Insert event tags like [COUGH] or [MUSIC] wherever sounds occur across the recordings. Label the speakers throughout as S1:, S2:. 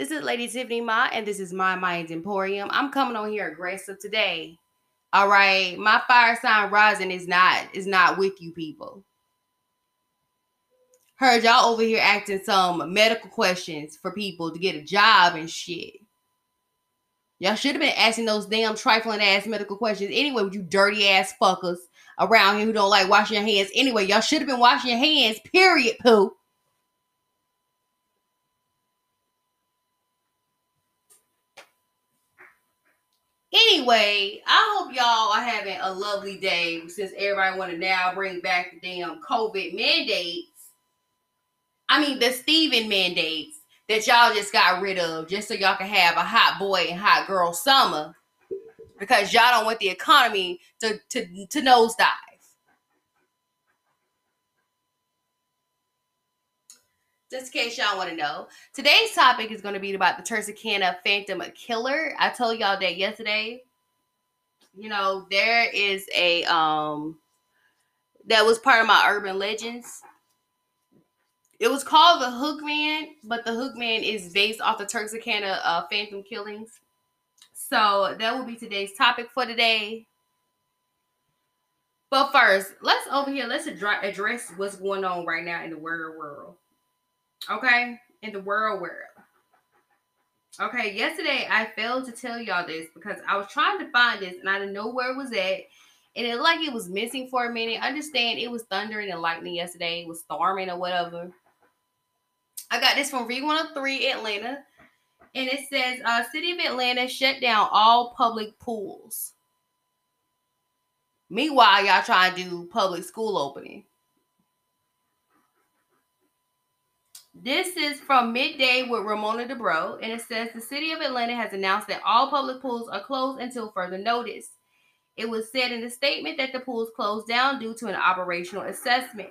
S1: This is Lady Tiffany Ma, and this is My Mind's Emporium. I'm coming on here aggressive today. All right, my fire sign rising is not is not with you people. Heard y'all over here acting some medical questions for people to get a job and shit. Y'all should have been asking those damn trifling ass medical questions anyway, you dirty ass fuckers around here who don't like washing your hands. Anyway, y'all should have been washing your hands, period, poo. Anyway, I hope y'all are having a lovely day since everybody want to now bring back the damn COVID mandates. I mean, the Steven mandates that y'all just got rid of just so y'all can have a hot boy and hot girl summer because y'all don't want the economy to, to, to nosedive. Just in case y'all want to know, today's topic is going to be about the Texarkana Phantom Killer. I told y'all that yesterday. You know, there is a um that was part of my urban legends. It was called the Hookman, but the Hookman is based off the Texarkana uh, Phantom killings. So that will be today's topic for today. But first, let's over here. Let's address what's going on right now in the world world. Okay, in the world world. Okay, yesterday I failed to tell y'all this because I was trying to find this and I didn't know where it was at. And it like it was missing for a minute. Understand it was thundering and lightning yesterday. It was storming or whatever. I got this from V103 Atlanta. And it says uh City of Atlanta shut down all public pools. Meanwhile, y'all trying to do public school opening. This is from midday with Ramona DeBreaux, and it says the city of Atlanta has announced that all public pools are closed until further notice. It was said in the statement that the pools closed down due to an operational assessment.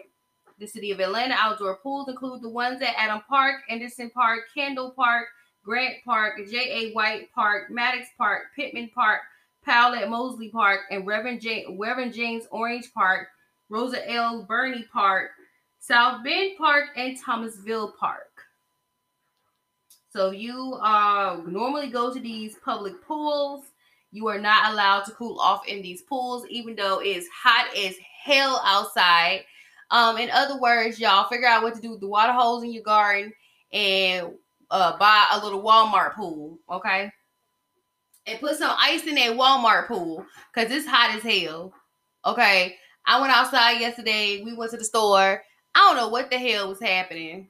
S1: The city of Atlanta outdoor pools include the ones at Adam Park, Anderson Park, Candler Park, Grant Park, J.A. White Park, Maddox Park, Pittman Park, Powell at Mozley Park, and Reverend, J- Reverend James Orange Park, Rosa L. Burney Park, South Bend Park, and Thomasville Park. So you uh, normally go to these public pools. You are not allowed to cool off in these pools, even though it's hot as hell outside. Um, in other words, y'all figure out what to do with the water holes in your garden and uh, buy a little Walmart pool, okay? And put some ice in that Walmart pool because it's hot as hell. Okay. I went outside yesterday. We went to the store I don't know what the hell was happening.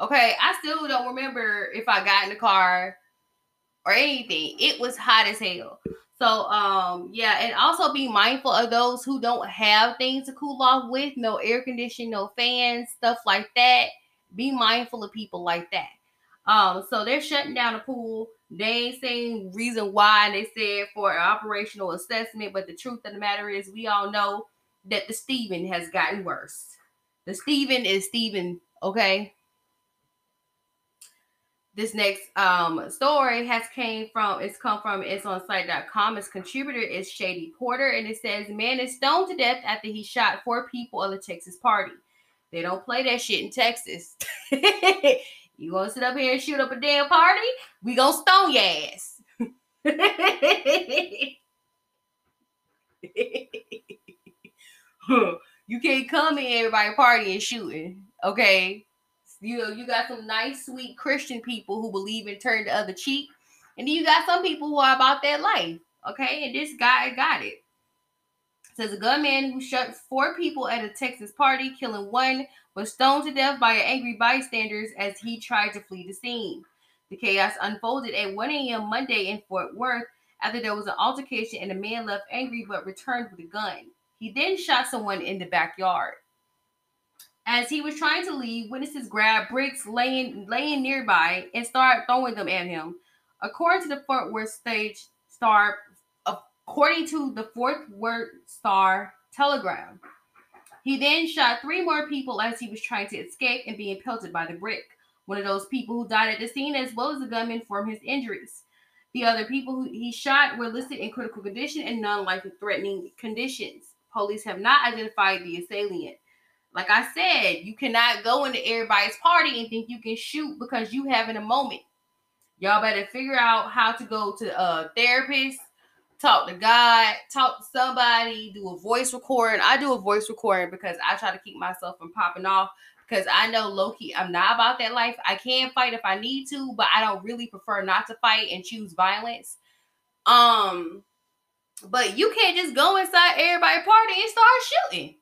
S1: Okay, I still don't remember if I got in the car or anything. It was hot as hell. So um yeah, and also be mindful of those who don't have things to cool off with, no air conditioning, no fans, stuff like that. Be mindful of people like that. Um, so they're shutting down the pool. They ain't saying reason why. They said for an operational assessment, but the truth of the matter is, we all know that the Steven has gotten worse. The Steven is Steven, okay? This next um story has came from it's come from it's on site.com. Its contributor is Shady Porter, and it says man is stoned to death after he shot four people at a Texas party. They don't play that shit in Texas. [LAUGHS] you gonna sit up here and shoot up a damn party? We gonna stone your ass. [LAUGHS] You can't come in everybody partying and shooting. Okay. You know, you got some nice, sweet Christian people who believe in turn the other cheek. And then you got some people who are about that life. Okay. And this guy got it. it says a gunman who shot four people at a Texas party, killing one, was stoned to death by angry bystanders as he tried to flee the scene. The chaos unfolded at 1 a.m. Monday in Fort Worth after there was an altercation and a man left angry but returned with a gun. He then shot someone in the backyard. As he was trying to leave, witnesses grabbed bricks laying laying nearby and started throwing them at him. According to the Fort Worth Stage Star, according to the Fort Worth Star Telegram, he then shot three more people as he was trying to escape and being pelted by the brick. One of those people who died at the scene, as well as the gunman, from his injuries. The other people who he shot were listed in critical condition and non-life-threatening conditions. Police have not identified the assailant. Like I said, you cannot go into everybody's party and think you can shoot because you having a moment. Y'all better figure out how to go to a therapist, talk to God, talk to somebody, do a voice recording. I do a voice recording because I try to keep myself from popping off because I know Loki, I'm not about that life. I can fight if I need to, but I don't really prefer not to fight and choose violence. Um, but you can't just go inside everybody party and start shooting.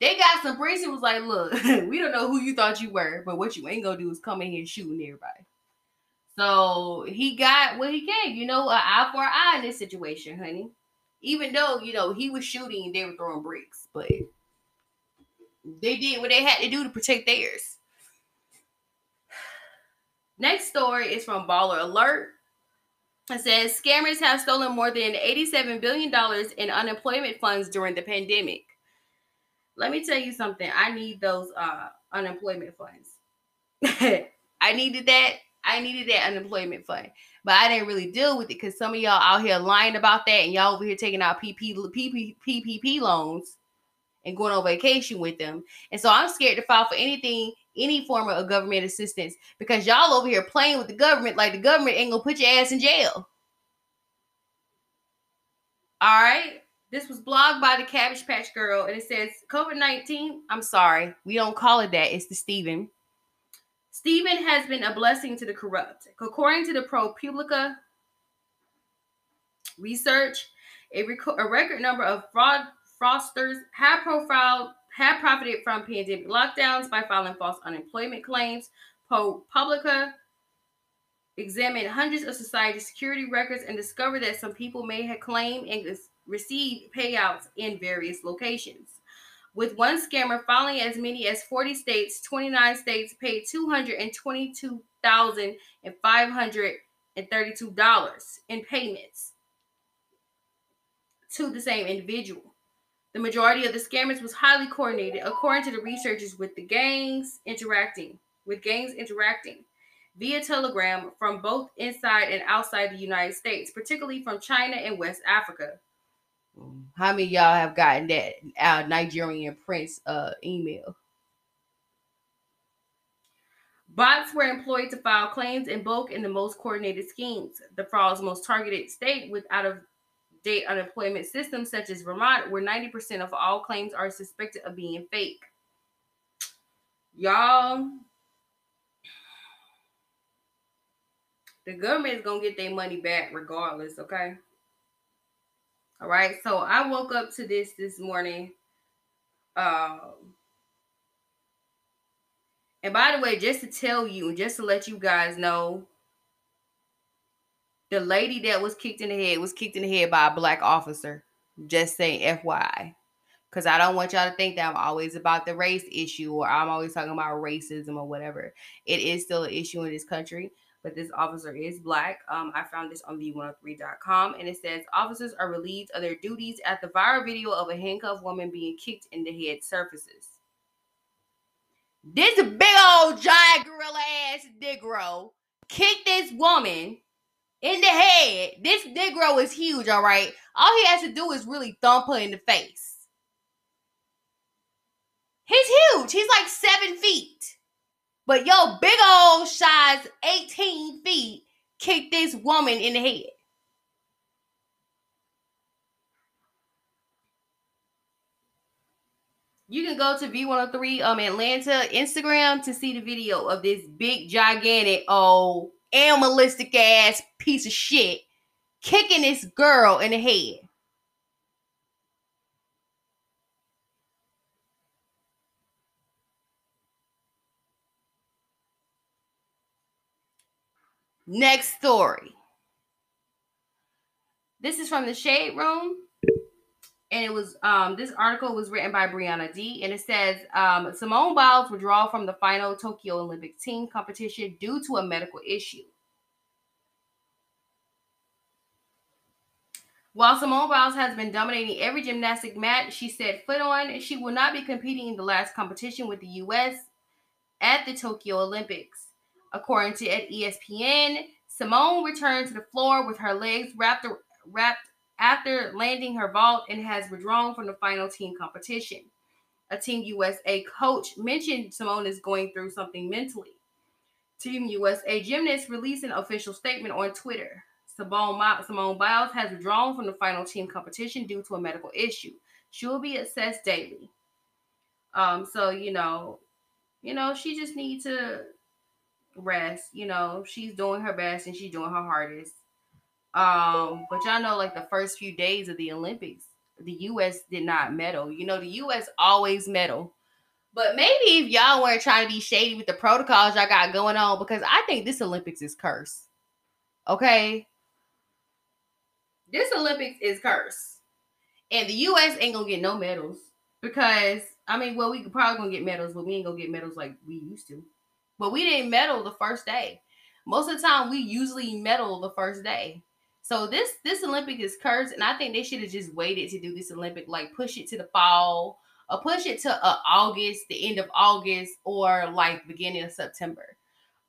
S1: They got some and was like, look, [LAUGHS] we don't know who you thought you were, but what you ain't gonna do is come in here shooting everybody. So he got what he can, you know, an eye for an eye in this situation, honey. Even though, you know, he was shooting they were throwing bricks, but they did what they had to do to protect theirs. [SIGHS] Next story is from Baller Alert. It says scammers have stolen more than $87 billion in unemployment funds during the pandemic. Let me tell you something. I need those uh, unemployment funds. [LAUGHS] I needed that I needed that unemployment fund, but I didn't really deal with it because some of y'all out here lying about that, and y'all over here taking out PP, PP, PPP loans and going on vacation with them. And so I'm scared to file for anything, any form of government assistance because y'all over here playing with the government like the government ain't gonna put your ass in jail. All right. This was blogged by the Cabbage Patch Girl, and it says COVID 19. I'm sorry, we don't call it that. It's the Stephen. Stephen has been a blessing to the corrupt. According to the ProPublica research, a, rec- a record number of fraud fraudsters have profiled have profited from pandemic lockdowns by filing false unemployment claims. ProPublica examined hundreds of society security records and discovered that some people may have claimed and received payouts in various locations with one scammer filing as many as 40 states, 29 states paid $222,532 in payments to the same individual. The majority of the scammers was highly coordinated, according to the researchers, with the gangs interacting, with gangs interacting via telegram from both inside and outside the United States, particularly from China and West Africa. How many y'all have gotten that uh, Nigerian prince uh, email? Bots were employed to file claims in bulk in the most coordinated schemes. The fraud's most targeted state with out of date unemployment systems, such as Vermont, where 90% of all claims are suspected of being fake. Y'all, the government is going to get their money back regardless, okay? All right. So I woke up to this this morning. Um, and by the way, just to tell you, just to let you guys know, the lady that was kicked in the head was kicked in the head by a black officer. Just saying, FYI. Because I don't want y'all to think that I'm always about the race issue or I'm always talking about racism or whatever. It is still an issue in this country but this officer is black. Um, I found this on V103.com and it says officers are relieved of their duties at the viral video of a handcuffed woman being kicked in the head surfaces. This big old giant gorilla ass Negro kicked this woman in the head. This Negro is huge, all right. All he has to do is really thump her in the face. He's huge. He's like seven feet. But yo, big old size 18 feet kicked this woman in the head. You can go to V103 um Atlanta Instagram to see the video of this big, gigantic, oh, animalistic ass piece of shit kicking this girl in the head. Next story. This is from the Shade Room. And it was um this article was written by Brianna D. And it says um, Simone Biles withdrawal from the final Tokyo Olympic team competition due to a medical issue. While Simone Biles has been dominating every gymnastic match she set foot on, she will not be competing in the last competition with the U.S. at the Tokyo Olympics. According to ESPN, Simone returned to the floor with her legs wrapped, wrapped after landing her vault and has withdrawn from the final team competition. a Team USA coach, mentioned Simone is going through something mentally. Team USA gymnast released an official statement on Twitter. Simone, Biles has withdrawn from the final team competition due to a medical issue. She will be assessed daily. Um, so you know, you know, she just needs to rest. You know, she's doing her best and she's doing her hardest. Um, but y'all know, like the first few days of the Olympics, the U.S. did not medal. You know, the U.S. always medal. But maybe if y'all weren't trying to be shady with the protocols y'all got going on, because I think this Olympics is cursed. Okay, this Olympics is cursed. And the US ain't gonna get no medals because I mean, well, we could probably gonna get medals, but we ain't gonna get medals like we used to. But we didn't medal the first day. Most of the time, we usually medal the first day. So this this Olympic is cursed, and I think they should have just waited to do this Olympic, like push it to the fall, or push it to uh, August, the end of August, or like beginning of September,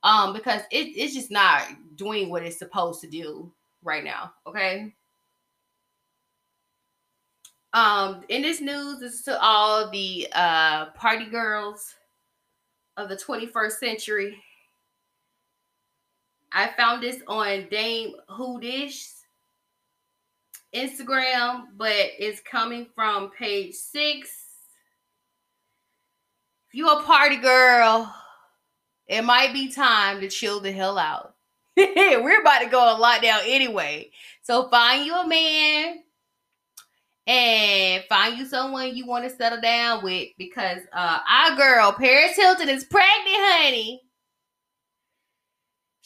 S1: um, because it, it's just not doing what it's supposed to do right now. Okay. Um, in this news, this is to all the uh party girls of the 21st century. I found this on Dame Hoodish's Instagram, but it's coming from page six. If you a party girl, it might be time to chill the hell out. [LAUGHS] We're about to go on lockdown anyway. So find you a man and find you someone you want to settle down with because uh our girl Paris Hilton is pregnant, honey.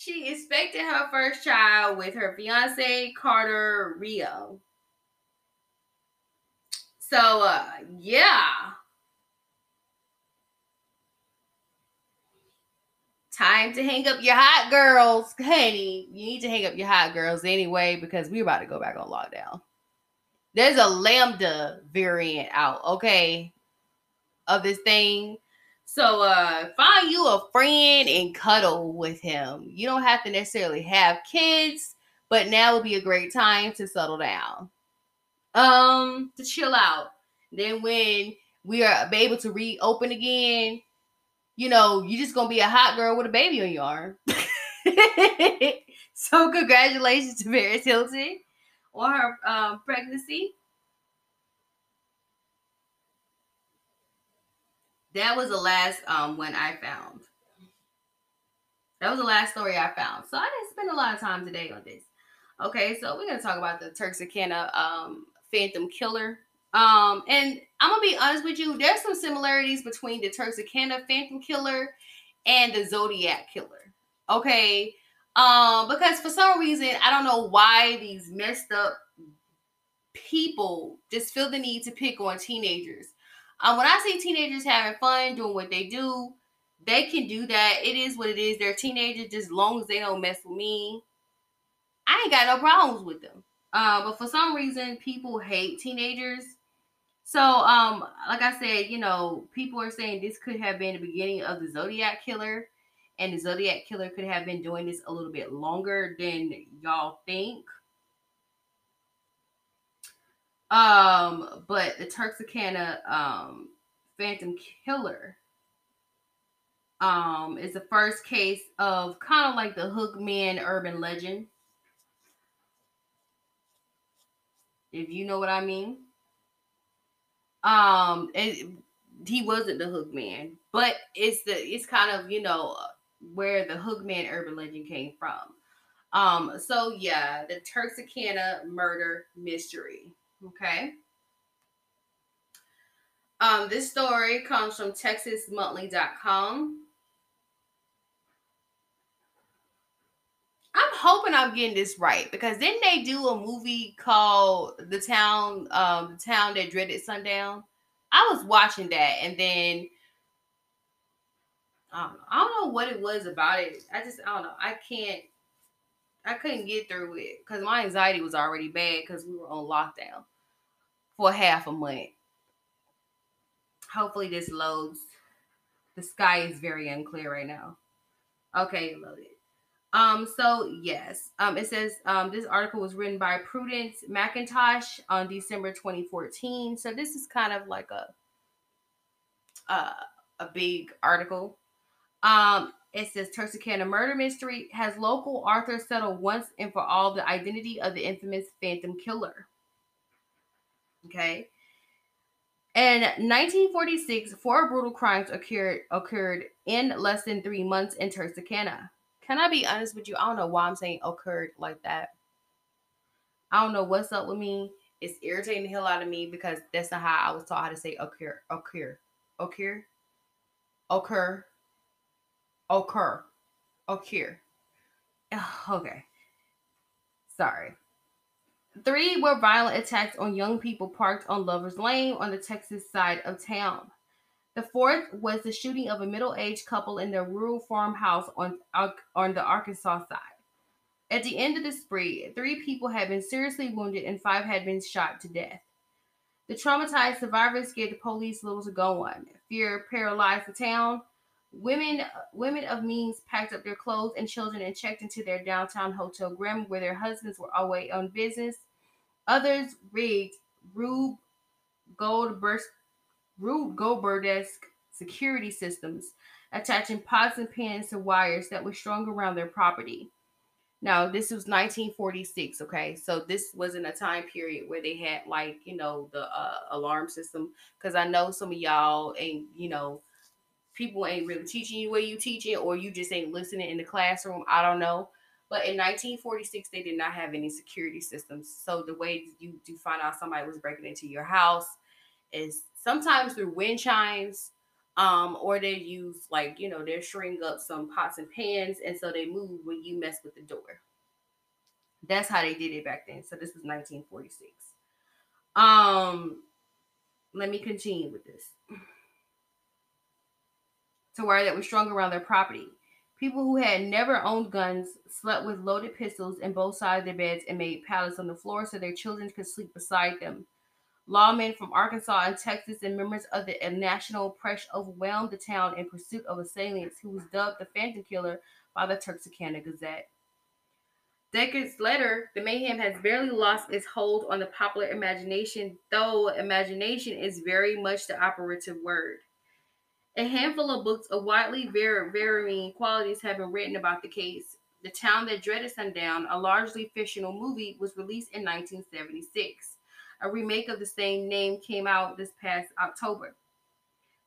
S1: She expected her first child with her fiance Carter Reum. So uh yeah. Time to hang up your hot girls, honey. You need to hang up your hot girls anyway because we're about to go back on lockdown there's a lambda variant out, okay, of this thing. So uh find you a friend and cuddle with him. You don't have to necessarily have kids, but now would be a great time to settle down. Um, to chill out. Then when we are able to reopen again, you know, you're just gonna be a hot girl with a baby on your arm. [LAUGHS] so congratulations to Paris Hilton or her um, pregnancy. That was the last um one I found. That was the last story I found. So I didn't spend a lot of time today on this. Okay, so we're gonna talk about the Texarkana um Phantom Killer. Um, and I'm gonna be honest with you, there's some similarities between the Texarkana Phantom Killer and the Zodiac Killer. Okay, um, because for some reason, I don't know why these messed up people just feel the need to pick on teenagers. Um, when I see teenagers having fun, doing what they do, they can do that. It is what it is. They're teenagers, just as long as they don't mess with me. I ain't got no problems with them. Uh, but for some reason, people hate teenagers. So, um, like I said, you know, people are saying this could have been the beginning of the Zodiac killer and the Zodiac killer could have been doing this a little bit longer than y'all think. Um, but the Turksicana um Phantom Killer um is the first case of kind of like the Hookman urban legend. If you know what I mean. Um, it, he wasn't the Hookman, but it's the it's kind of you know where the Hookman urban legend came from. Um, so yeah, the Turksicana murder mystery. Okay. Um, this story comes from TexasMonthly.com. I'm hoping I'm getting this right because didn't they do a movie called The Town, um, The Town That Dreaded Sundown? I was watching that and then I. I don't know what it was about it. I just I don't know. I can't I couldn't get through it because my anxiety was already bad because we were on lockdown for half a month. Hopefully this loads. The sky is very unclear right now. Okay, loaded. Um, so yes, um, it says um, this article was written by Prudence Mackintosh on December 2014. So this is kind of like a uh, a big article. Um, it says Texarkana murder mystery has local Arthur settled once and for all the identity of the infamous Phantom Killer. Okay. In 1946, four brutal crimes occurred occurred in less than three months in Texarkana. Can I be honest with you? I don't know why I'm saying occurred like that. I don't know what's up with me. It's irritating the hell out of me because that's not how I was taught how to say occur, occur, occur, occur, occur, occur. [SIGHS] Okay. Sorry. Three were violent attacks on young people parked on Lover's Lane on the Texas side of town. The fourth was the shooting of a middle aged couple in their rural farmhouse on, on the Arkansas side. At the end of the spree, three people had been seriously wounded and five had been shot to death. The traumatized survivors gave the police little to go on. Fear paralyzed the town. Women, women of means packed up their clothes and children and checked into their downtown hotel Grim, where their husbands were away on business. Others rigged Rube Goldberg, Rube Goldberg-esque security systems, attaching pots and pans to wires that were strung around their property. Now, this was 1946, okay? So this wasn't a time period where they had like, you know, the uh, alarm system cuz I know some of y'all ain't, you know, people ain't really teaching you where you teach it or you just ain't listening in the classroom. I don't know. But in 1946, they did not have any security systems. So the way you do find out somebody was breaking into your house is sometimes through wind chimes, um, or they use like you know they're shring up some pots and pans, and so they move when you mess with the door. That's how they did it back then. So this was 1946. Um, let me continue with this. To where that was strung around their property. People who had never owned guns slept with loaded pistols in both sides of their beds and made pallets on the floor so their children could sleep beside them. Lawmen from Arkansas and Texas and members of the national press overwhelmed the town in pursuit of assailants who was dubbed the Phantom Killer by the Texarkana Gazette. Decades later, the mayhem has barely lost its hold on the popular imagination, though imagination is very much the operative word. A handful of books of widely varying qualities have been written about the case. The Town That Dreaded Sundown, a largely fictional movie, was released in 1976. A remake of the same name came out this past October.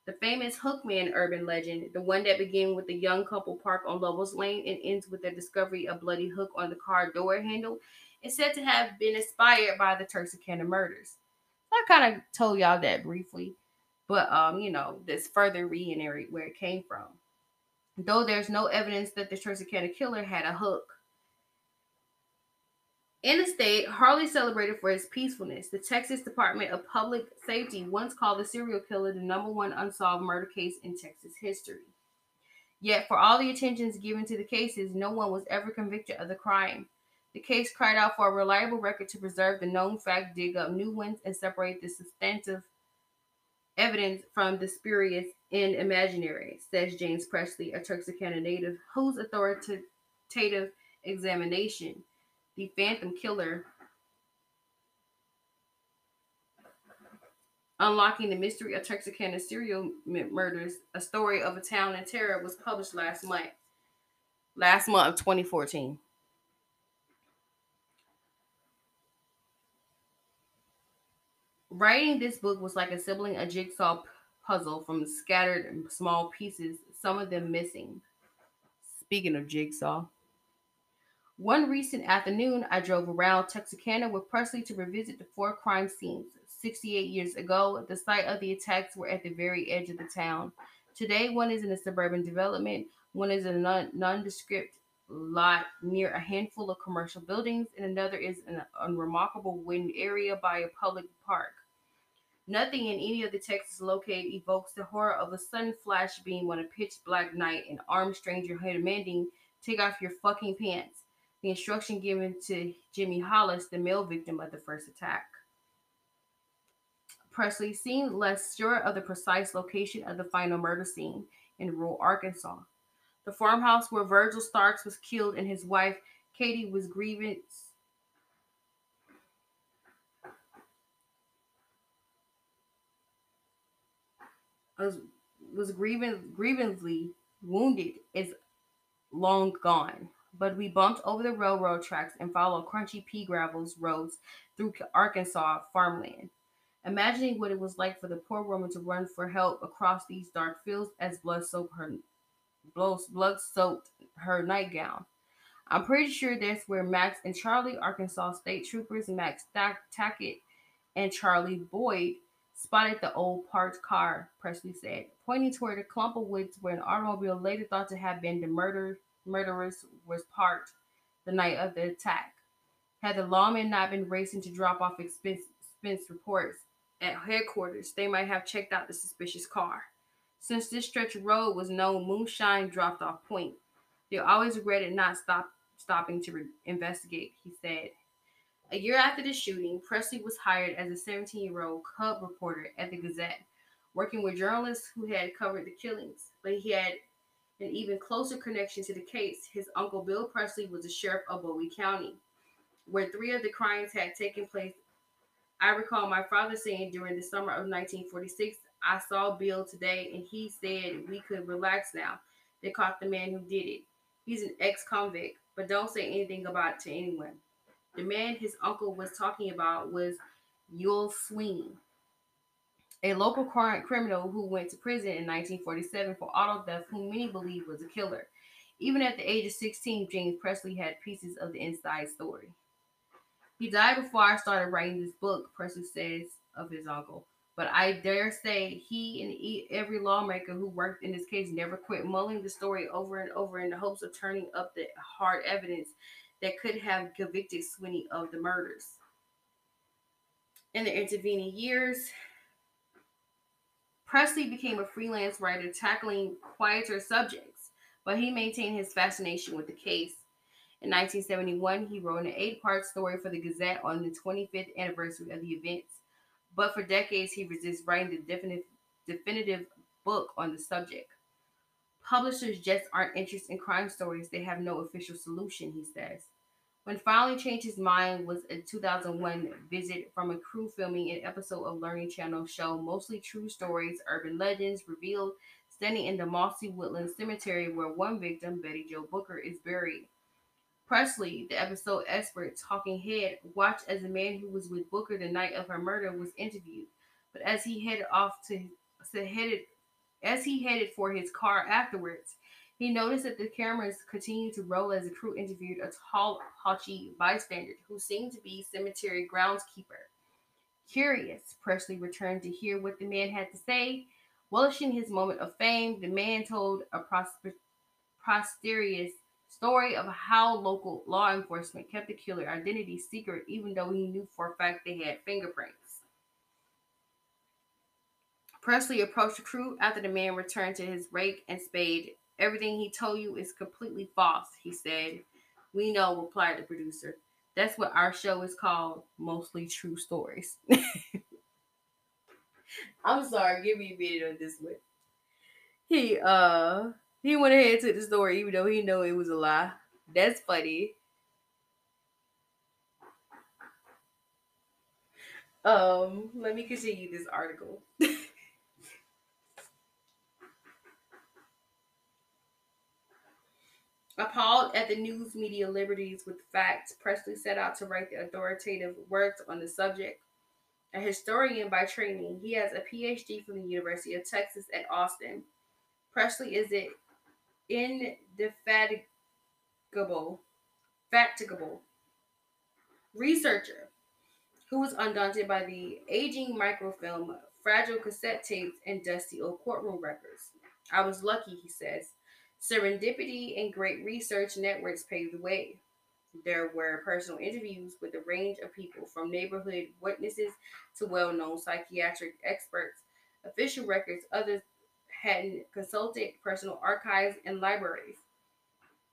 S1: The famous Hookman urban legend, the one that began with a young couple parked on Lovel's Lane and ends with the discovery of bloody hook on the car door handle, is said to have been inspired by the Texarkana murders. I kind of told y'all that briefly, but um, you know, this further reiterate where it came from. Though there's no evidence that the Texarkana killer had a hook, in the state, hardly celebrated for its peacefulness, the Texas Department of Public Safety once called the serial killer the number one unsolved murder case in Texas history. Yet, for all the attentions given to the cases, no one was ever convicted of the crime. The case cried out for a reliable record to preserve the known fact, dig up new ones, and separate the substantive evidence from the spurious and imaginary, says James Presley, a Texarkana native whose authoritative examination the Phantom Killer. Unlocking the Mystery of Texarkana Serial Murders, a story of a town in terror, was published last month. Last month of 2014. Writing this book was like assembling a jigsaw puzzle from scattered small pieces, some of them missing. Speaking of jigsaw, one recent afternoon, I drove around Texarkana with Presley to revisit the four crime scenes. 68 years ago, the site of the attacks were at the very edge of the town. Today, one is in a suburban development, one is in a nondescript lot near a handful of commercial buildings, and another is in an unremarkable wind area by a public park. Nothing in any of the Texas located evokes the horror of a sudden flash beam on a pitch black night, an armed stranger demanding, Take off your fucking pants the instruction given to Jimmy Hollis, the male victim of the first attack. Presley seemed less sure of the precise location of the final murder scene in rural Arkansas. The farmhouse where Virgil Starks was killed and his wife Katie was grievance was grievous, grievously wounded is long gone. But we bumped over the railroad tracks and followed crunchy pea gravels roads through Arkansas farmland. Imagining what it was like for the poor woman to run for help across these dark fields as blood soaked her blood soaked her nightgown. I'm pretty sure that's where Max and Charlie, Arkansas State Troopers Max Tackett and Charlie Boyd, spotted the old parked car, Presley said, pointing toward a clump of woods where an automobile later thought to have been the murder, murderers was parked the night of the attack. Had the lawmen not been racing to drop off expense, expense reports at headquarters, they might have checked out the suspicious car. Since this stretch of road was no moonshine dropped off point, they always regretted not stop, stopping to re- investigate, he said. A year after the shooting, Presley was hired as a 17 year old cub reporter at the Gazette, working with journalists who had covered the killings. But he had an even closer connection to the case. His uncle Bill Presley was the sheriff of Bowie County, where three of the crimes had taken place. I recall my father saying during the summer of 1946, I saw Bill today and he said we could relax now. They caught the man who did it. He's an ex convict, but don't say anything about it to anyone. The man his uncle was talking about was Youell Swinney, a local criminal who went to prison in 1947 for auto theft, whom many believe was a killer. Even at the age of 16, James Presley had pieces of the inside story. He died before I started writing this book, Presley says of his uncle. But I dare say he and every lawmaker who worked in this case never quit mulling the story over and over in the hopes of turning up the hard evidence that could have convicted Swinney of the murders. In the intervening years, Presley became a freelance writer tackling quieter subjects, but he maintained his fascination with the case. In 1971, he wrote an eight part story for the Gazette on the 25th anniversary of the events, but for decades he resisted writing the definitive, definitive book on the subject. Publishers just aren't interested in crime stories. They have no official solution, he says. When finally changed his mind was a 2001 visit from a crew filming an episode of Learning Channel show Mostly True Stories, Urban Legends, revealed standing in the Mossy Woodland Cemetery where one victim, Betty Jo Booker, is buried. Presley, the episode expert talking head, watched as the man who was with Booker the night of her murder was interviewed. But as he headed off to, to headed as he headed for his car afterwards, he noticed that the cameras continued to roll as the crew interviewed a tall, haughty bystander who seemed to be cemetery groundskeeper. Curious, Presley returned to hear what the man had to say. Relishing his moment of fame, the man told a prosperous story of how local law enforcement kept the killer identity secret, even though he knew for a fact they had fingerprints. Presley approached the crew after the man returned to his rake and spade. Everything he told you is completely false, he said. We know, replied the producer. That's what our show is called, Mostly True Stories. [LAUGHS] I'm sorry, give me a minute on this one. He uh he went ahead to the story even though he knew it was a lie. That's funny. Um, let me continue this article. [LAUGHS] Appalled at the news media liberties with facts, Presley set out to write the authoritative works on the subject. A historian by training, he has a PhD from the University of Texas at Austin. Presley is an indefatigable, fatigable researcher who was undaunted by the aging microfilm, fragile cassette tapes, and dusty old courtroom records. I was lucky, he says. Serendipity and great research networks paved the way. There were personal interviews with a range of people, from neighborhood witnesses to well known psychiatric experts, official records, others hadn't consulted, personal archives, and libraries.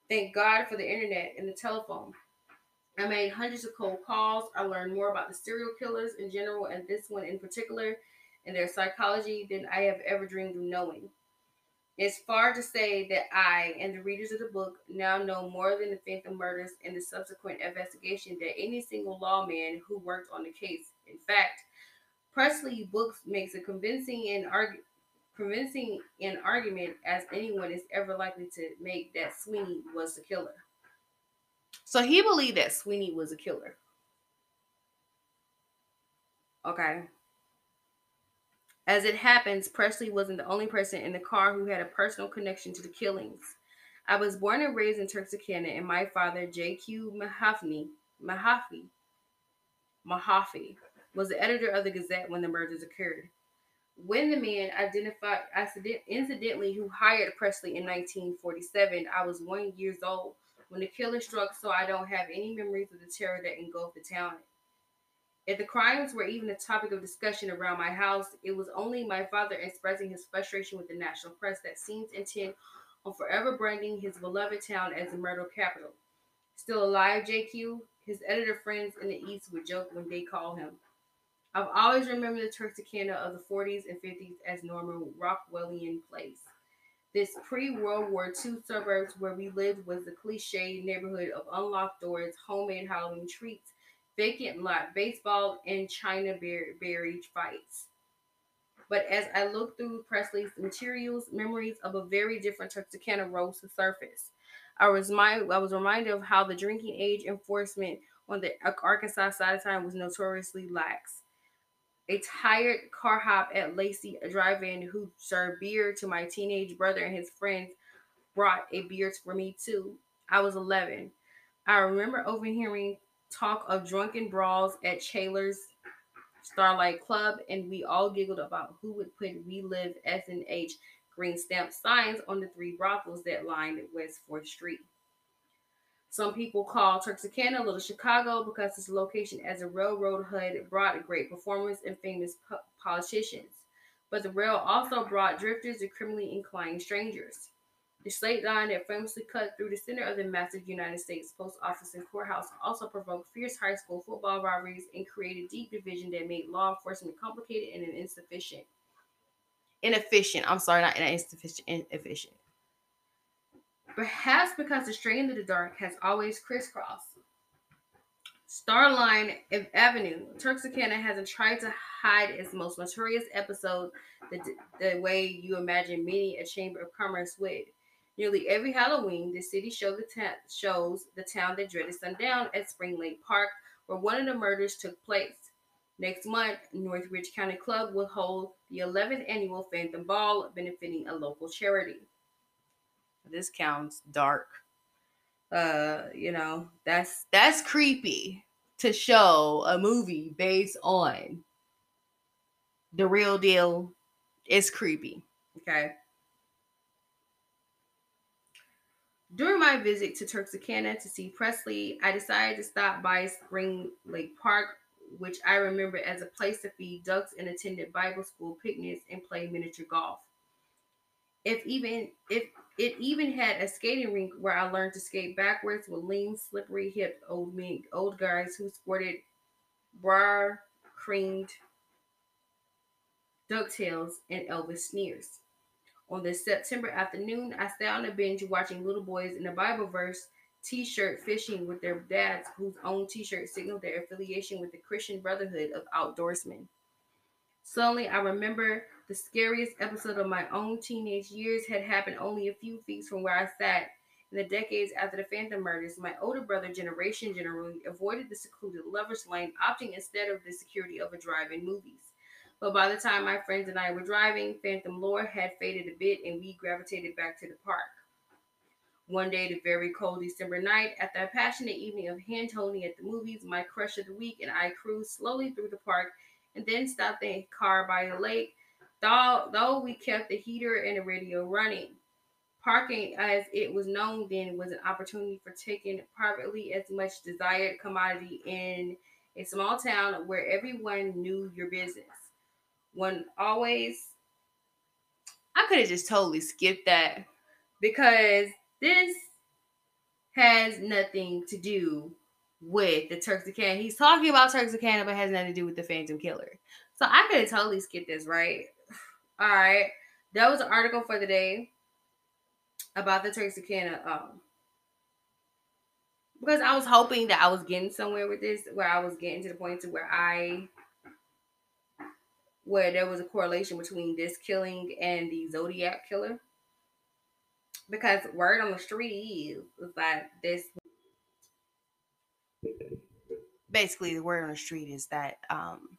S1: Thank God for the internet and the telephone. I made hundreds of cold calls. I learned more about the serial killers in general and this one in particular and their psychology than I have ever dreamed of knowing. It's far to say that I and the readers of the book now know more than the Phantom murders and the subsequent investigation than any single lawman who worked on the case. In fact, Presley Books makes a convincing and argu- convincing an argument as anyone is ever likely to make that Swinney was the killer. So he believed that Swinney was a killer. Okay. As it happens, Presley wasn't the only person in the car who had a personal connection to the killings. I was born and raised in Texarkana, and my father, J.Q. Mahaffey, Mahaffey, Mahaffey, was the editor of the Gazette when the murders occurred. When the man identified incidentally who hired Presley in 1947, I was one years old when the killer struck, so I don't have any memories of the terror that engulfed the town. If the crimes were even a topic of discussion around my house, it was only my father expressing his frustration with the national press that seems intent on forever branding his beloved town as the murder capital. Still alive, JQ, his editor friends in the East would joke when they call him. I've always remembered the Texarkana of the 40s and 50s as Norman Rockwellian place. This pre-World War II suburbs where we lived was the cliche neighborhood of unlocked doors, homemade Halloween treats, vacant lot, baseball, and China berry fights. But as I looked through Presley's materials, memories of a very different Texarkana rose to surface. I was, my, I was reminded of how the drinking age enforcement on the Arkansas side of town was notoriously lax. A tired car hop at Lacey, drive-in who served beer to my teenage brother and his friends, brought a beer for me too. I was 11. I remember overhearing talk of drunken brawls at Chaler's Starlight Club, and we all giggled about who would put "We Live S and H" green stamp signs on the three brothels that lined West Fourth Street. Some people call Texarkana Little Chicago because its location as a railroad hub brought great performers and famous po- politicians. But the rail also brought drifters and criminally inclined strangers. The slate line that famously cut through the center of the massive United States Post Office and courthouse also provoked fierce high school football rivalries and created deep division that made law enforcement complicated and insufficient. Inefficient. I'm sorry, not insufficient. Inefficient. Perhaps because the strain of the dark has always crisscrossed. State Line Avenue, Texarkana hasn't tried to hide its most notorious episode the, the way you imagine many a chamber of commerce would. Nearly every Halloween, the city show the ta- shows the town that dreaded sundown at Spring Lake Park, where one of the murders took place. Next month, Northridge County Club will hold the 11th annual Phantom Ball, benefiting a local charity. This counts dark. Uh, you know, that's that's creepy to show a movie based on the real deal. It's creepy. Okay. During my visit to Texarkana to see Presley, I decided to stop by Spring Lake Park, which I remember as a place to feed ducks and attended Bible school picnics and play miniature golf. If even if it even had a skating rink where I learned to skate backwards with lean, slippery hipped old men, old guys who sported bra creamed ducktails and Elvis sneers. On this September afternoon, I sat on a bench watching little boys in a Bible verse t-shirt fishing with their dads whose own t-shirt signaled their affiliation with the Christian Brotherhood of Outdoorsmen. Suddenly, I remember the scariest episode of my own teenage years had happened only a few feet from where I sat. In the decades after the Phantom murders, my older brother generation generally avoided the secluded lover's lane, opting instead of the security of a drive-in movies. But by the time my friends and I were driving, Phantom lore had faded a bit and we gravitated back to the park. One day, the very cold December night, after a passionate evening of hand holding at the movies, my crush of the week and I cruised slowly through the park and then stopped the car by the lake, though, though we kept the heater and the radio running. Parking, as it was known then, was an opportunity for taking privately as much desired commodity in a small town where everyone knew your business one always I could have just totally skipped that because this has nothing to do with the Texarkana. He's talking about Texarkana, but has nothing to do with the Phantom Killer. So I could have totally skipped this, right? [SIGHS] All right. That was an article for the day about the Texarkana. Um, because I was hoping that I was getting somewhere with this, where I was getting to the point to where I where there was a correlation between this killing and the Zodiac killer. Because word on the street is, that this basically the word on the street is that um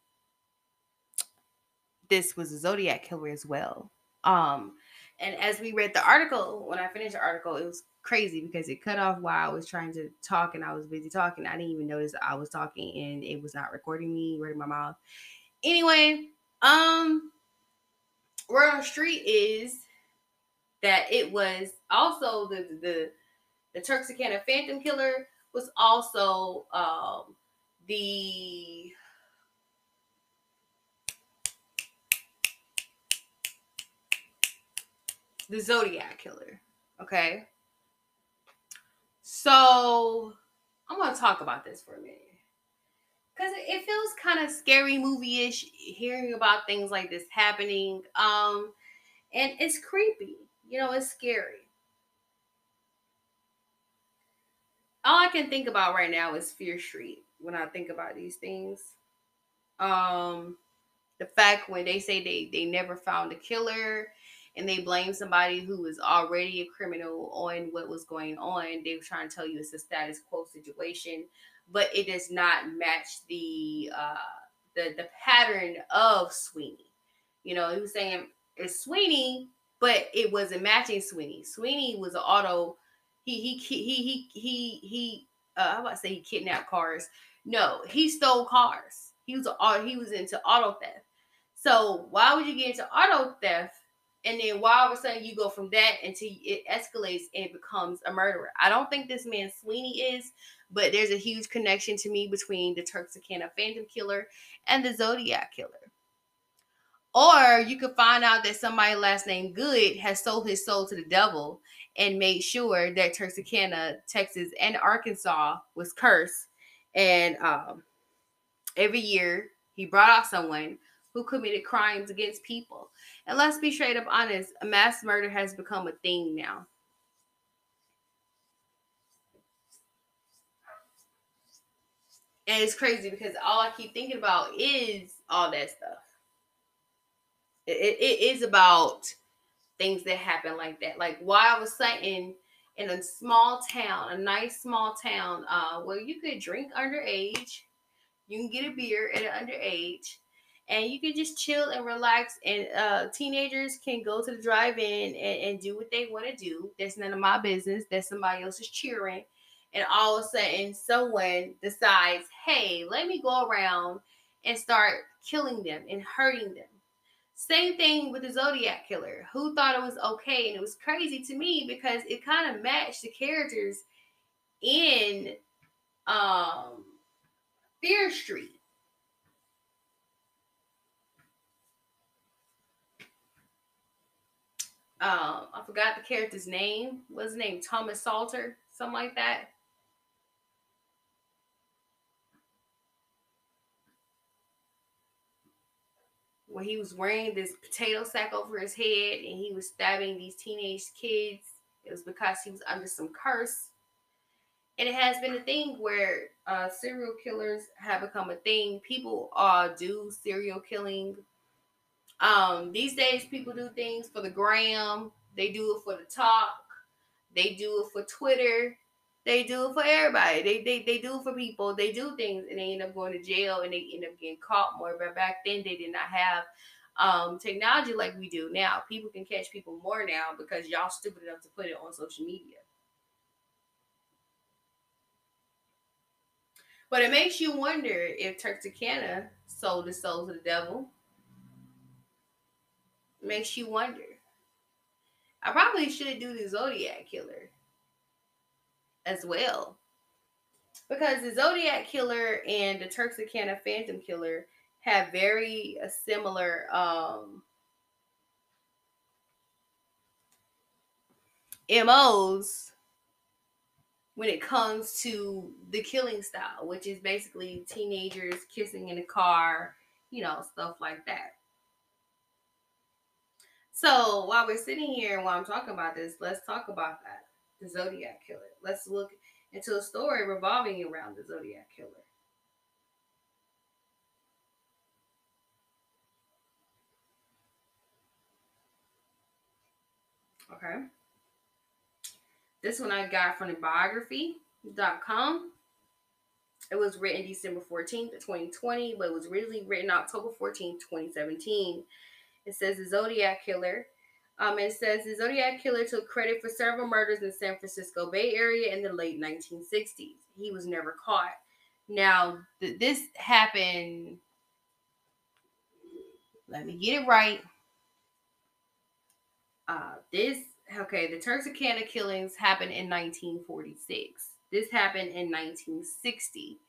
S1: this was a Zodiac killer as well. Um and as we read the article, when I finished the article, it was crazy because it cut off while I was trying to talk and I was busy talking. I didn't even notice I was talking and it was not recording me, recording my mouth. Anyway, um, word on the street is that it was also the the the Texarkana Phantom Killer was also um the the Zodiac Killer. Okay. So I'm gonna talk about this for a minute. Cause it feels kind of scary movie-ish hearing about things like this happening. Um, and it's creepy. You know, it's scary. All I can think about right now is Fear Street when I think about these things. Um, the fact when they say they they never found a killer and they blame somebody who was already a criminal on what was going on. They were trying to tell you it's a status quo situation, but it does not match the uh, the the pattern of Swinney. You know, he was saying it's Swinney, but it wasn't matching Swinney. Swinney was an auto. He he he he he he. Uh, how about to say he kidnapped cars? No, he stole cars. He was a, he was into auto theft. So why would you get into auto theft and then why all of a sudden you go from that until it escalates and becomes a murderer. I don't think this man Swinney is, but there's a huge connection to me between the Texarkana Phantom Killer and the Zodiac Killer. Or you could find out that somebody last name Good has sold his soul to the devil and made sure that Texarkana, Texas, and Arkansas was cursed. And um, every year he brought out someone who committed crimes against people. And let's be straight up honest, a mass murder has become a thing now. And it's crazy because all I keep thinking about is all that stuff. It, it, is about things that happen like that. Like why I was saying in a small town, a nice small town, uh, where you could drink underage, you can get a beer at an underage, and you can just chill and relax. And uh, teenagers can go to the drive-in and, and do what they want to do. That's none of my business. That somebody else is cheering, and all of a sudden, someone decides, "Hey, let me go around and start killing them and hurting them." Same thing with the Zodiac Killer. Who thought it was okay? And it was crazy to me because it kind of matched the characters in um, Fear Street um, I forgot the character's name. What's his name? Thomas Salter, something like that. Where he was wearing this potato sack over his head and he was stabbing these teenage kids. It was because he was under some curse. And it has been a thing where uh, serial killers have become a thing. People uh, do serial killing um, these days, people do things for the gram. They do it for the talk. They do it for Twitter. They do it for everybody. They, they they do it for people. They do things and they end up going to jail and they end up getting caught more. But back then, they did not have um, technology like we do now. People can catch people more now because y'all stupid enough to put it on social media. But it makes you wonder if Texarkana sold his soul to the devil makes you wonder. I probably should do the Zodiac Killer as well. Because the Zodiac Killer and the Texarkana Phantom Killer have very uh, similar um, MOs when it comes to the killing style, which is basically teenagers kissing in a car, you know, stuff like that. So while we're sitting here and while I'm talking about this, let's talk about that the Zodiac killer. Let's look into a story revolving around the Zodiac killer. Okay. This one I got from the biography.com. It was written December 14th, 2020, but it was originally written October 14th, 2017. It says the Zodiac Killer. Um, it says the Zodiac Killer took credit for several murders in the San Francisco Bay Area in the late 1960s. He was never caught. Now, th- this happened. Let me get it right. Uh, this okay. The Texarkana killings happened in 1946. This happened in 1960.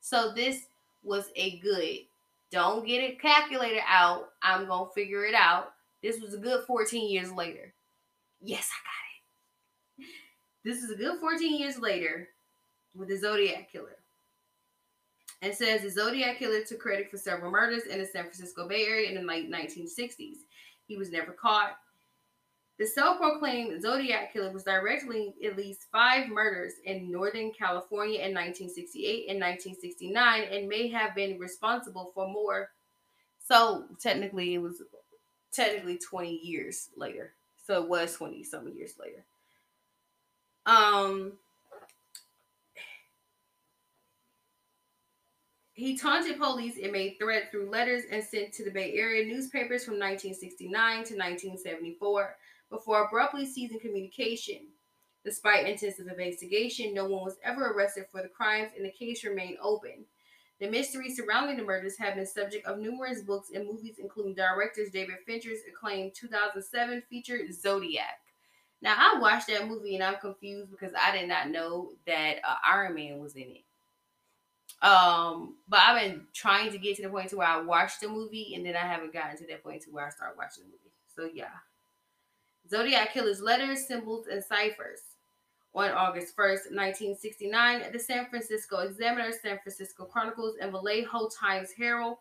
S1: So this was a good. Don't get it calculated out. I'm gonna figure it out. This was a good 14 years later. Yes, I got it. This is a good 14 years later with the Zodiac Killer. It says the Zodiac Killer took credit for several murders in the San Francisco Bay Area in the late 1960s. He was never caught. The self proclaimed Zodiac Killer was directly at least five murders in Northern California in 1968 and 1969 and may have been responsible for more. So technically, it was technically 20 years later. So it was 20 some years later. Um, He taunted police and made threats through letters and sent to the Bay Area newspapers from 1969 to 1974 before abruptly ceasing communication. Despite intensive investigation, no one was ever arrested for the crimes and the case remained open. The mystery surrounding the murders have been subject of numerous books and movies, including directors David Fincher's acclaimed 2007 feature Zodiac. Now, I watched that movie and I'm confused because I did not know that uh, Iron Man was in it. Um, but I've been trying to get to the point to where I watched the movie, and then I haven't gotten to that point to where I start watching the movie. So yeah, Zodiac Killer's letters, symbols, and ciphers. On August 1st, 1969, the San Francisco Examiner, San Francisco Chronicles, and Vallejo Times Herald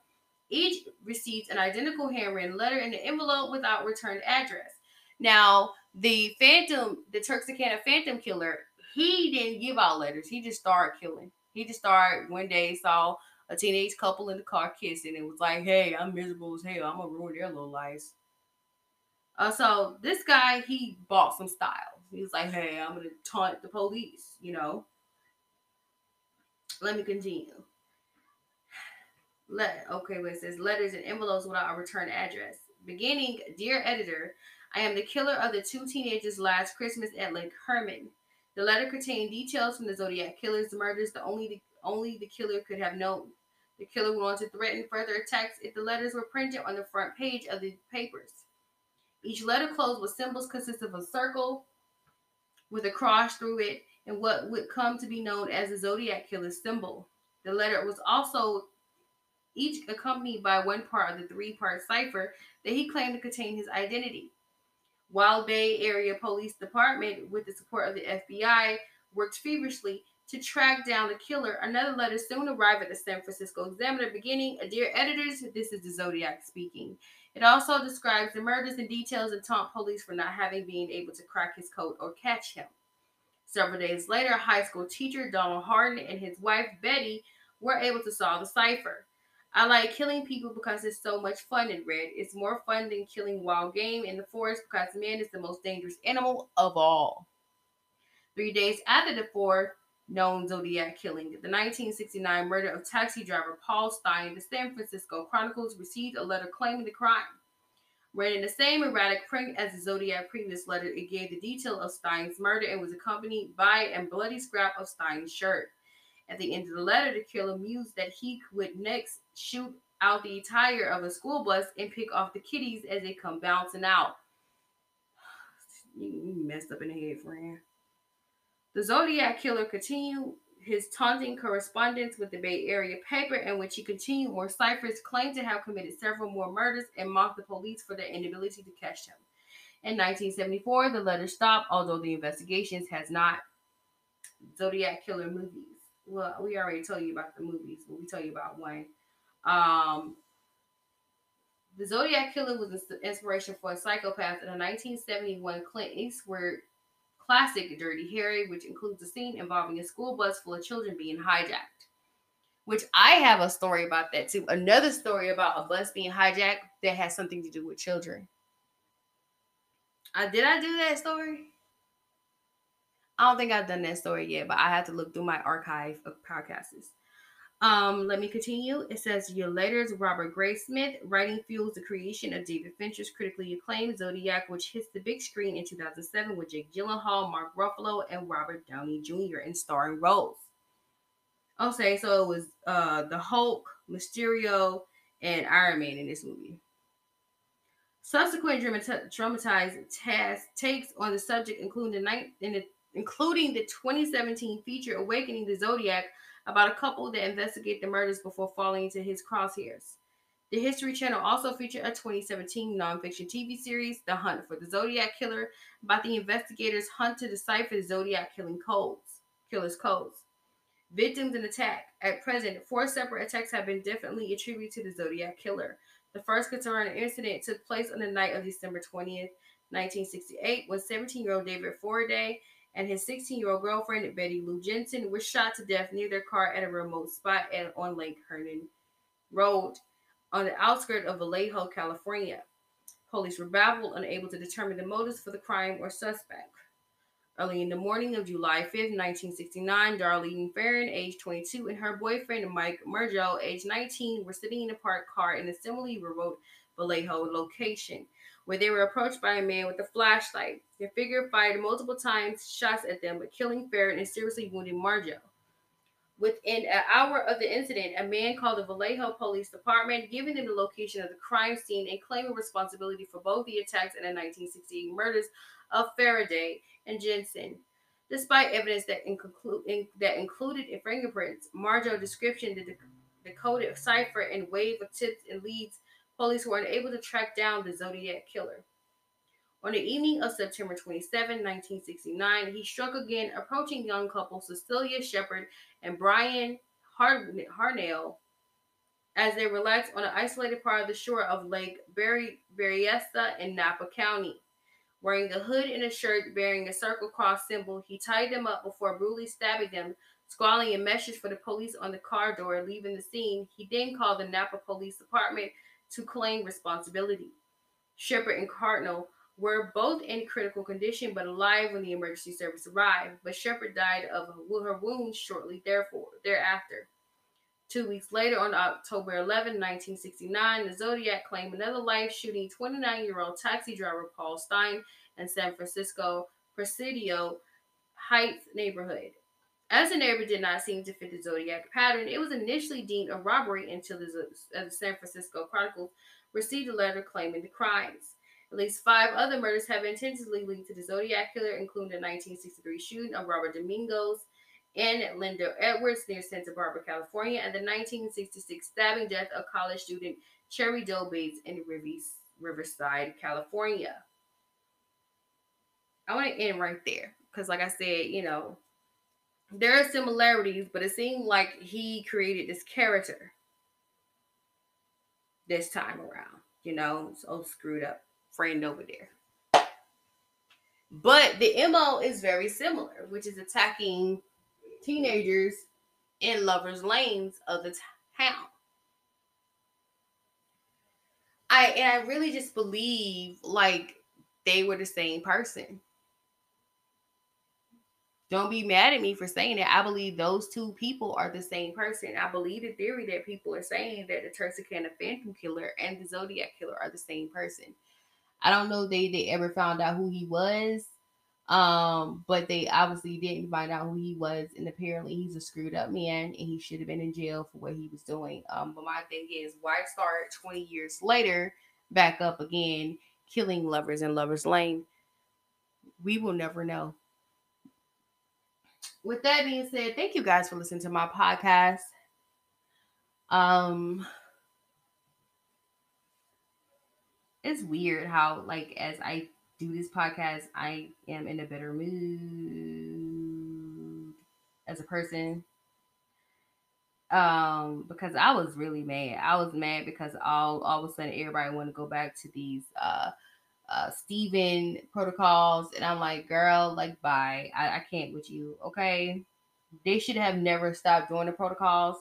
S1: each received an identical handwritten letter in the envelope without return address. Now, the Phantom, the Texarkana Phantom Killer, he didn't give out letters. He just started killing. He just started one day, saw a teenage couple in the car kissing, and was like, "Hey, I'm miserable as hell. I'm gonna ruin their little lives." Uh, so this guy, he bought some style. He was like, "Hey, I'm gonna taunt the police," you know. Let me continue. Let okay, where it says letters and envelopes without a return address. Beginning, dear editor, I am the killer of the two teenagers last Christmas at Lake Herman. The letter contained details from the Zodiac killer's murders that only the, only the killer could have known. The killer went on to threaten further attacks if the letters were printed on the front page of the papers. Each letter closed with symbols consist of a circle with a cross through it and what would come to be known as the Zodiac killer's symbol. The letter was also each accompanied by one part of the three part cipher that he claimed to contain his identity. While Bay Area Police Department, with the support of the FBI, worked feverishly to track down the killer, another letter soon arrived at the San Francisco Examiner beginning, Dear editors, this is the Zodiac speaking. It also describes the murders and details and taunt police for not having been able to crack his code or catch him. Several days later, high school teacher Donald Harden and his wife Betty were able to solve the cipher. I like killing people because it's so much fun in Red. It's more fun than killing wild game in the forest because man is the most dangerous animal of all. Three days after the four known Zodiac killing, the 1969 murder of taxi driver Paul Stine, the San Francisco Chronicles received a letter claiming the crime. Read in the same erratic print as the Zodiac previous letter, it gave the detail of Stine's murder and was accompanied by a bloody scrap of Stine's shirt. At the end of the letter, the killer mused that he would next shoot out the tire of a school bus and pick off the kitties as they come bouncing out. [SIGHS] You messed up in the head, friend. The Zodiac killer continued his taunting correspondence with the Bay Area paper, in which he continued more ciphers, claimed to have committed several more murders, and mocked the police for their inability to catch him. In 1974, the letter stopped, although the investigations has not. Zodiac killer movies well, we already told you about the movies, but we tell you about one. Um, the Zodiac Killer was the inspiration for a psychopath in a 1971 Clint Eastwood classic Dirty Harry, which includes a scene involving a school bus full of children being hijacked. Which I have a story about that too. Another story about a bus being hijacked that has something to do with children. I did I do that story? I don't think I've done that story yet, but I have to look through my archive of podcasts. Um, let me continue. It says year later, Robert Graysmith writing fuels the creation of David Fincher's critically acclaimed Zodiac, which hits the big screen in 2007 with Jake Gyllenhaal, Mark Ruffalo, and Robert Downey Jr. in starring roles. Okay, so it was uh the Hulk, Mysterio, and Iron Man in this movie. Subsequent dramatized takes on the subject, including the, night, in the, including the 2017 feature "Awakening the Zodiac," about a couple that investigate the murders before falling into his crosshairs. The History Channel also featured a 2017 nonfiction TV series, The Hunt for the Zodiac Killer, about the investigators' hunt to decipher the Zodiac killing codes, killer's codes. Victims and attack. At present, four separate attacks have been definitely attributed to the Zodiac Killer. The first concerned incident took place on the night of December 20th, 1968, when 17 year old David Faraday and his 16 year old girlfriend, Betty Lou Jensen, were shot to death near their car at a remote spot on Lake Herman Road on the outskirts of Vallejo, California. Police were baffled, unable to determine the motives for the crime or suspect. Early in the morning of July 5, 1969, Darlene Ferrin, age 22, and her boyfriend Mike Murgel, age 19, were sitting in a parked car in a similarly remote Vallejo location where they were approached by a man with a flashlight. The figure fired multiple times shots at them, but killing Ferrin and seriously wounding Mageau. Within an hour of the incident, a man called the Vallejo Police Department, giving them the location of the crime scene and claiming responsibility for both the attacks and the 1968 murders of Faraday and Jensen. Despite evidence that, inclu- in, that included fingerprints, Mageau's description, the decoded cipher, and wave of tips and leads Police were unable to track down the Zodiac killer. On the evening of September 27, 1969, he struck again, approaching young couple Cecilia Shepard and Bryan Hartnell as they relaxed on an isolated part of the shore of Lake Berryessa in Napa County. Wearing a hood and a shirt bearing a circle cross symbol, he tied them up before brutally stabbing them, squalling a message for the police on the car door, leaving the scene. He then called the Napa Police Department to claim responsibility. Shepard and Cardinal were both in critical condition but alive when the emergency service arrived, but Shepard died of her wounds shortly thereafter. Two weeks later, on October 11, 1969, the Zodiac claimed another life, shooting 29 year old taxi driver Paul Stine in San Francisco Presidio Heights neighborhood. As the neighbor did not seem to fit the zodiac pattern, it was initially deemed a robbery until the, uh, the San Francisco Chronicle received a letter claiming the crimes. At least five other murders have intentionally linked to the Zodiac killer, including the 1963 shooting of Robert Domingos and Linda Edwards near Santa Barbara, California, and the 1966 stabbing death of college student Cheri Jo Bates in Riverside, California. I want to end right there because, like I said, you know, there are similarities, but it seemed like he created this character this time around. You know, so screwed up friend over there. But the MO is very similar, which is attacking teenagers in lovers' lanes of the town. I and I really just believe like they were the same person. Don't be mad at me for saying that. I believe those two people are the same person. I believe the theory that people are saying that the Texarkana Phantom Killer and the Zodiac Killer are the same person. I don't know they they ever found out who he was, um, but they obviously didn't find out who he was, and apparently he's a screwed up man, and he should have been in jail for what he was doing. Um, but my thing is, why start twenty years later back up again, killing lovers in Lovers Lane? We will never know with that being said, thank you guys for listening to my podcast. Um it's weird how like as I do this podcast, I am in a better mood as a person. Um, because I was really mad. I was mad because all all of a sudden everybody want to go back to these uh uh Steven protocols and I'm like, girl, like bye. I, I can't with you, okay? They should have never stopped doing the protocols.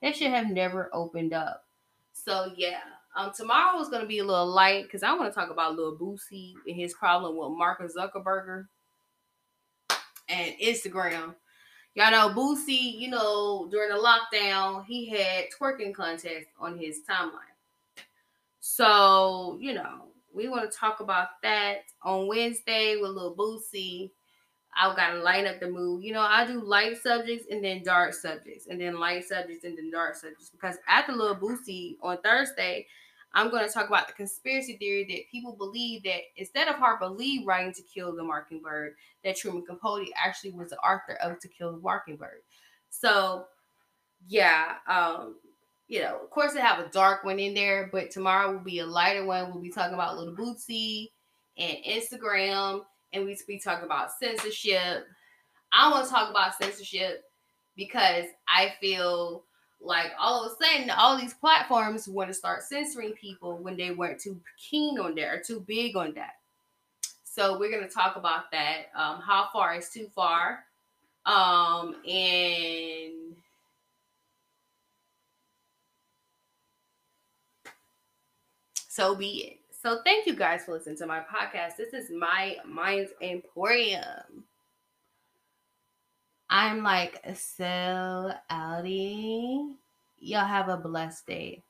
S1: They should have never opened up. So yeah. Um, tomorrow is going to be a little light because I want to talk about Lil Boosie and his problem with Mark Zuckerberg and Instagram. Y'all know Boosie, you know, during the lockdown, he had twerking contest on his timeline. So, you know, we want to talk about that on Wednesday with Lil Boosie. I've got to lighten up the mood. You know, I do light subjects and then dark subjects, and then light subjects and then dark subjects. Because after Lil Boosie on Thursday, I'm going to talk about the conspiracy theory that people believe that instead of Harper Lee writing To Kill the Mockingbird, that Truman Capote actually was the author of To Kill the Mockingbird. So, yeah, um, you know, of course, I have a dark one in there, but tomorrow will be a lighter one. We'll be talking about Little Boosie and Instagram, and we'll be talking about censorship. I want to talk about censorship because I feel like all of a sudden all these platforms want to start censoring people when they weren't too keen on that or too big on that so we're going to talk about that um, how far is too far um, and so be it so thank you guys for listening to my podcast this is my mind's emporium I'm like so outie. Y'all have a blessed day.